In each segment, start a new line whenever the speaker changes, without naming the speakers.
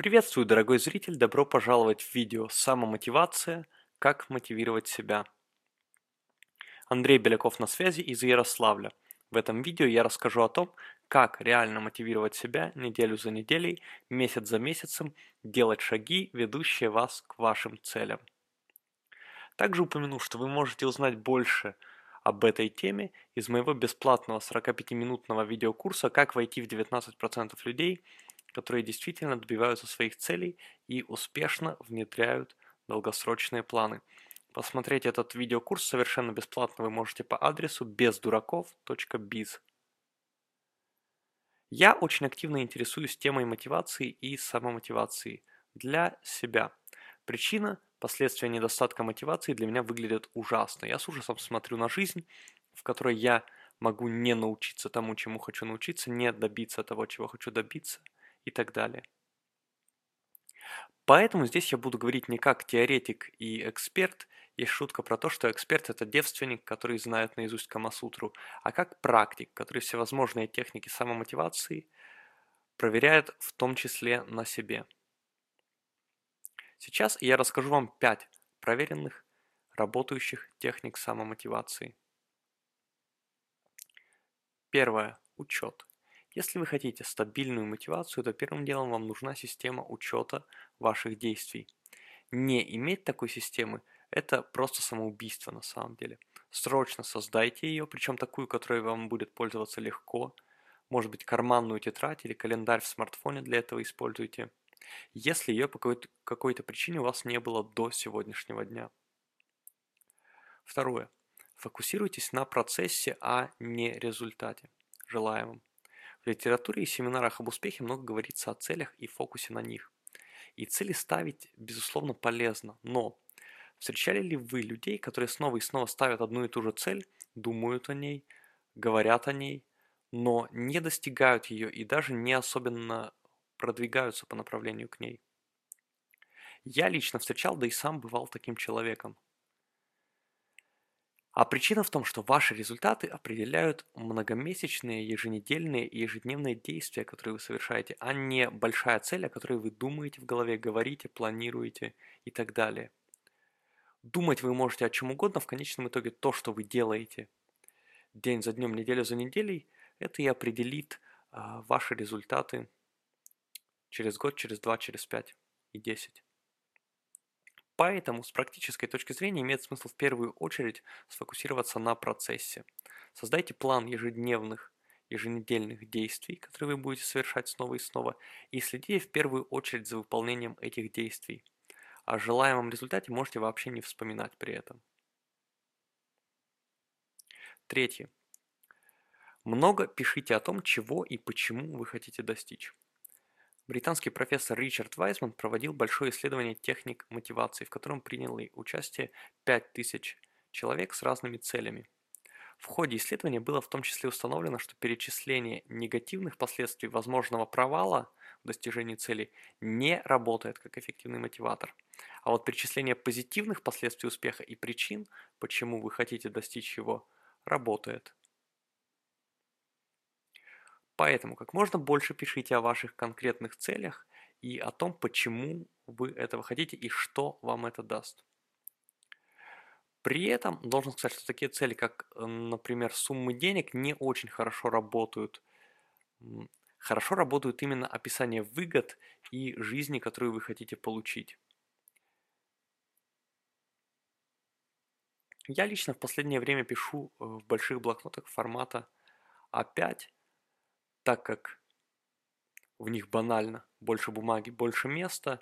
Приветствую, дорогой зритель! Добро пожаловать в видео «Самомотивация. Как мотивировать себя». Андрей Беляков на связи из Ярославля. В этом видео я расскажу о том, как реально мотивировать себя неделю за неделей, месяц за месяцем, делать шаги, ведущие вас к вашим целям. Также упомяну, что вы можете узнать больше об этой теме из моего бесплатного 45-минутного видеокурса «Как войти в 19% людей», которые действительно добиваются своих целей и успешно внедряют долгосрочные планы. Посмотреть этот видеокурс совершенно бесплатно вы можете по адресу бездураков.biz. Я очень активно интересуюсь темой мотивации и самомотивации для себя. Причина – последствия недостатка мотивации для меня выглядят ужасно. Я с ужасом смотрю на жизнь, в которой я могу не научиться тому, чему хочу научиться, не добиться того, чего хочу добиться – и так далее. Поэтому здесь я буду говорить не как теоретик и эксперт, есть шутка про то, что эксперт это девственник, который знает наизусть Камасутру, а как практик, который всевозможные техники самомотивации проверяет в том числе на себе. Сейчас я расскажу вам 5 проверенных, работающих техник самомотивации. Первое. Учет. Если вы хотите стабильную мотивацию, то первым делом вам нужна система учета ваших действий. Не иметь такой системы – это просто самоубийство на самом деле. Срочно создайте ее, причем такую, которая вам будет пользоваться легко. Может быть карманную тетрадь или календарь в смартфоне для этого используйте. Если ее по какой-то, какой-то причине у вас не было до сегодняшнего дня. Второе. Фокусируйтесь на процессе, а не результате желаемом. В литературе и семинарах об успехе много говорится о целях и фокусе на них. И цели ставить, безусловно, полезно, но встречали ли вы людей, которые снова и снова ставят одну и ту же цель, думают о ней, говорят о ней, но не достигают ее и даже не особенно продвигаются по направлению к ней? Я лично встречал, да и сам бывал таким человеком. А причина в том, что ваши результаты определяют многомесячные, еженедельные и ежедневные действия, которые вы совершаете, а не большая цель, о которой вы думаете в голове, говорите, планируете и так далее. Думать вы можете о чем угодно, в конечном итоге то, что вы делаете день за днем, неделю за неделей, это и определит а, ваши результаты через год, через два, через пять и десять. Поэтому с практической точки зрения имеет смысл в первую очередь сфокусироваться на процессе. Создайте план ежедневных, еженедельных действий, которые вы будете совершать снова и снова, и следите в первую очередь за выполнением этих действий. О желаемом результате можете вообще не вспоминать при этом. Третье. Много пишите о том, чего и почему вы хотите достичь. Британский профессор Ричард Вайсман проводил большое исследование техник мотивации, в котором приняли участие 5000 человек с разными целями. В ходе исследования было в том числе установлено, что перечисление негативных последствий возможного провала в достижении цели не работает как эффективный мотиватор. А вот перечисление позитивных последствий успеха и причин, почему вы хотите достичь его, работает. Поэтому как можно больше пишите о ваших конкретных целях и о том, почему вы этого хотите и что вам это даст. При этом должен сказать, что такие цели, как, э, например, суммы денег, не очень хорошо работают. Хорошо работают именно описание выгод и жизни, которую вы хотите получить. Я лично в последнее время пишу э, в больших блокнотах формата А5 так как в них банально больше бумаги, больше места,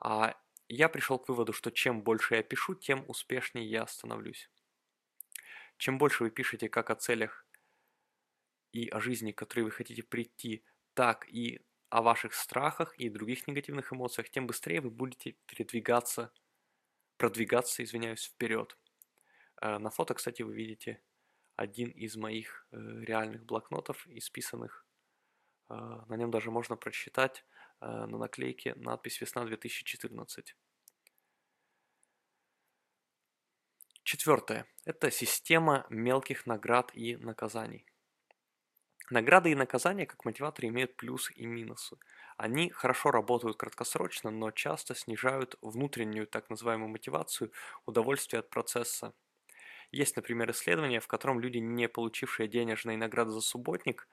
а я пришел к выводу, что чем больше я пишу, тем успешнее я становлюсь. Чем больше вы пишете как о целях и о жизни, к которой вы хотите прийти, так и о ваших страхах и других негативных эмоциях, тем быстрее вы будете передвигаться, продвигаться, извиняюсь, вперед. Э, на фото, кстати, вы видите один из моих э, реальных блокнотов, исписанных. Э, на нем даже можно прочитать э, на наклейке надпись «Весна 2014». Четвертое. Это система мелких наград и наказаний. Награды и наказания как мотиваторы имеют плюсы и минусы. Они хорошо работают краткосрочно, но часто снижают внутреннюю так называемую мотивацию, удовольствие от процесса. Есть, например, исследование, в котором люди, не получившие денежные награды за субботник,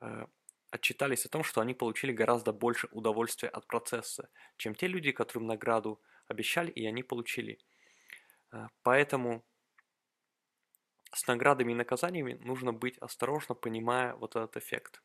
э, отчитались о том, что они получили гораздо больше удовольствия от процесса, чем те люди, которым награду обещали и они получили. Э, поэтому с наградами и наказаниями нужно быть осторожно, понимая вот этот эффект.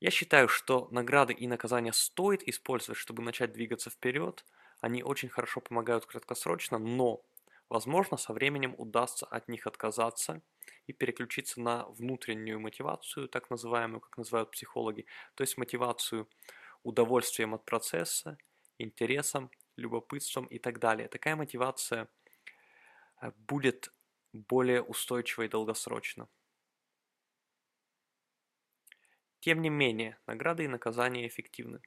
Я считаю, что награды и наказания стоит использовать, чтобы начать двигаться вперед. Они очень хорошо помогают краткосрочно, но, возможно, со временем удастся от них отказаться и переключиться на внутреннюю мотивацию, так называемую, как называют психологи, то есть мотивацию удовольствием от процесса, интересом, любопытством и так далее. Такая мотивация э, будет более устойчивой долгосрочно. Тем не менее, награды и наказания эффективны.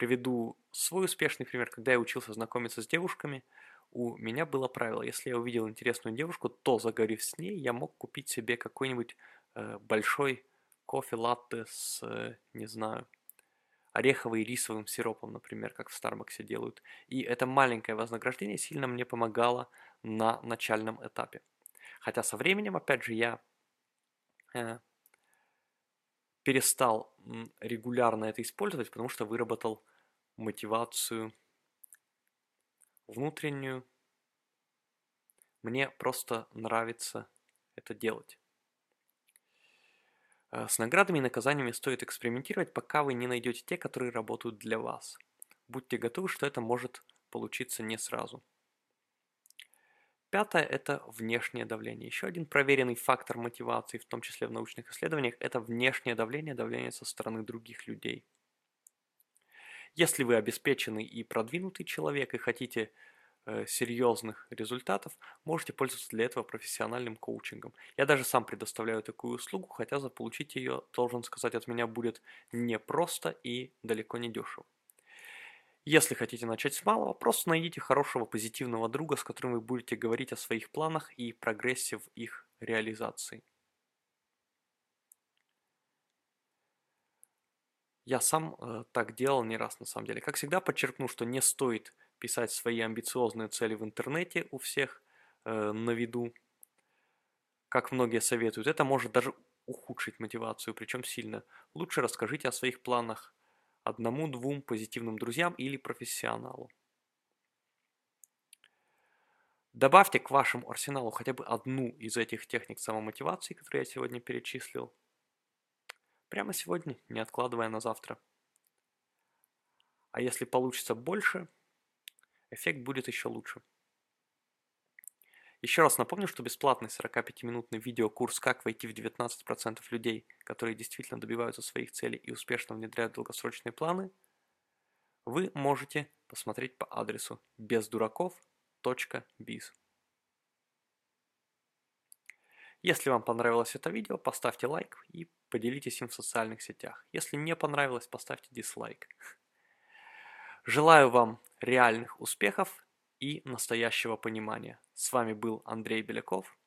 Приведу свой успешный пример. Когда я учился знакомиться с девушками, у меня было правило, если я увидел интересную девушку, то заговорив с ней, я мог купить себе какой-нибудь э, большой кофе латте с, э, не знаю, ореховым и рисовым сиропом, например, как в Старбаксе делают. И это маленькое вознаграждение сильно мне помогало на начальном этапе. Хотя со временем, опять же, я э, перестал регулярно это использовать, потому что выработал мотивацию внутреннюю. Мне просто нравится это делать. Э, с наградами и наказаниями стоит экспериментировать, пока вы не найдете те, которые работают для вас. Будьте готовы, что это может получиться не сразу. Пятое – это внешнее давление. Еще один проверенный фактор мотивации, в том числе в научных исследованиях, это внешнее давление, давление со стороны других людей. Если вы обеспеченный и продвинутый человек и хотите э, серьезных результатов, можете пользоваться для этого профессиональным коучингом. Я даже сам предоставляю такую услугу, хотя заполучить ее, должен сказать, от меня будет непросто и далеко не дешево. Если хотите начать с малого, просто найдите хорошего позитивного друга, с которым вы будете говорить о своих планах и прогрессе в их реализации. Я сам э, так делал не раз на самом деле. Как всегда подчеркну, что не стоит писать свои амбициозные цели в интернете у всех э, на виду, как многие советуют. Это может даже ухудшить мотивацию, причем сильно. Лучше расскажите о своих планах одному-двум позитивным друзьям или профессионалу. Добавьте к вашему арсеналу хотя бы одну из этих техник самомотивации, которые я сегодня перечислил. Прямо сегодня, не откладывая на завтра. А если получится больше, эффект будет еще лучше. Еще раз напомню, что бесплатный 45-минутный видеокурс «Как войти в 19% людей, которые действительно добиваются своих целей и успешно внедряют долгосрочные планы» вы можете посмотреть по адресу бездураков.biz. Если вам понравилось это видео, поставьте лайк и поделитесь им в социальных сетях. Если не понравилось, поставьте дизлайк. Желаю вам реальных успехов и настоящего понимания. С вами был Андрей Беляков.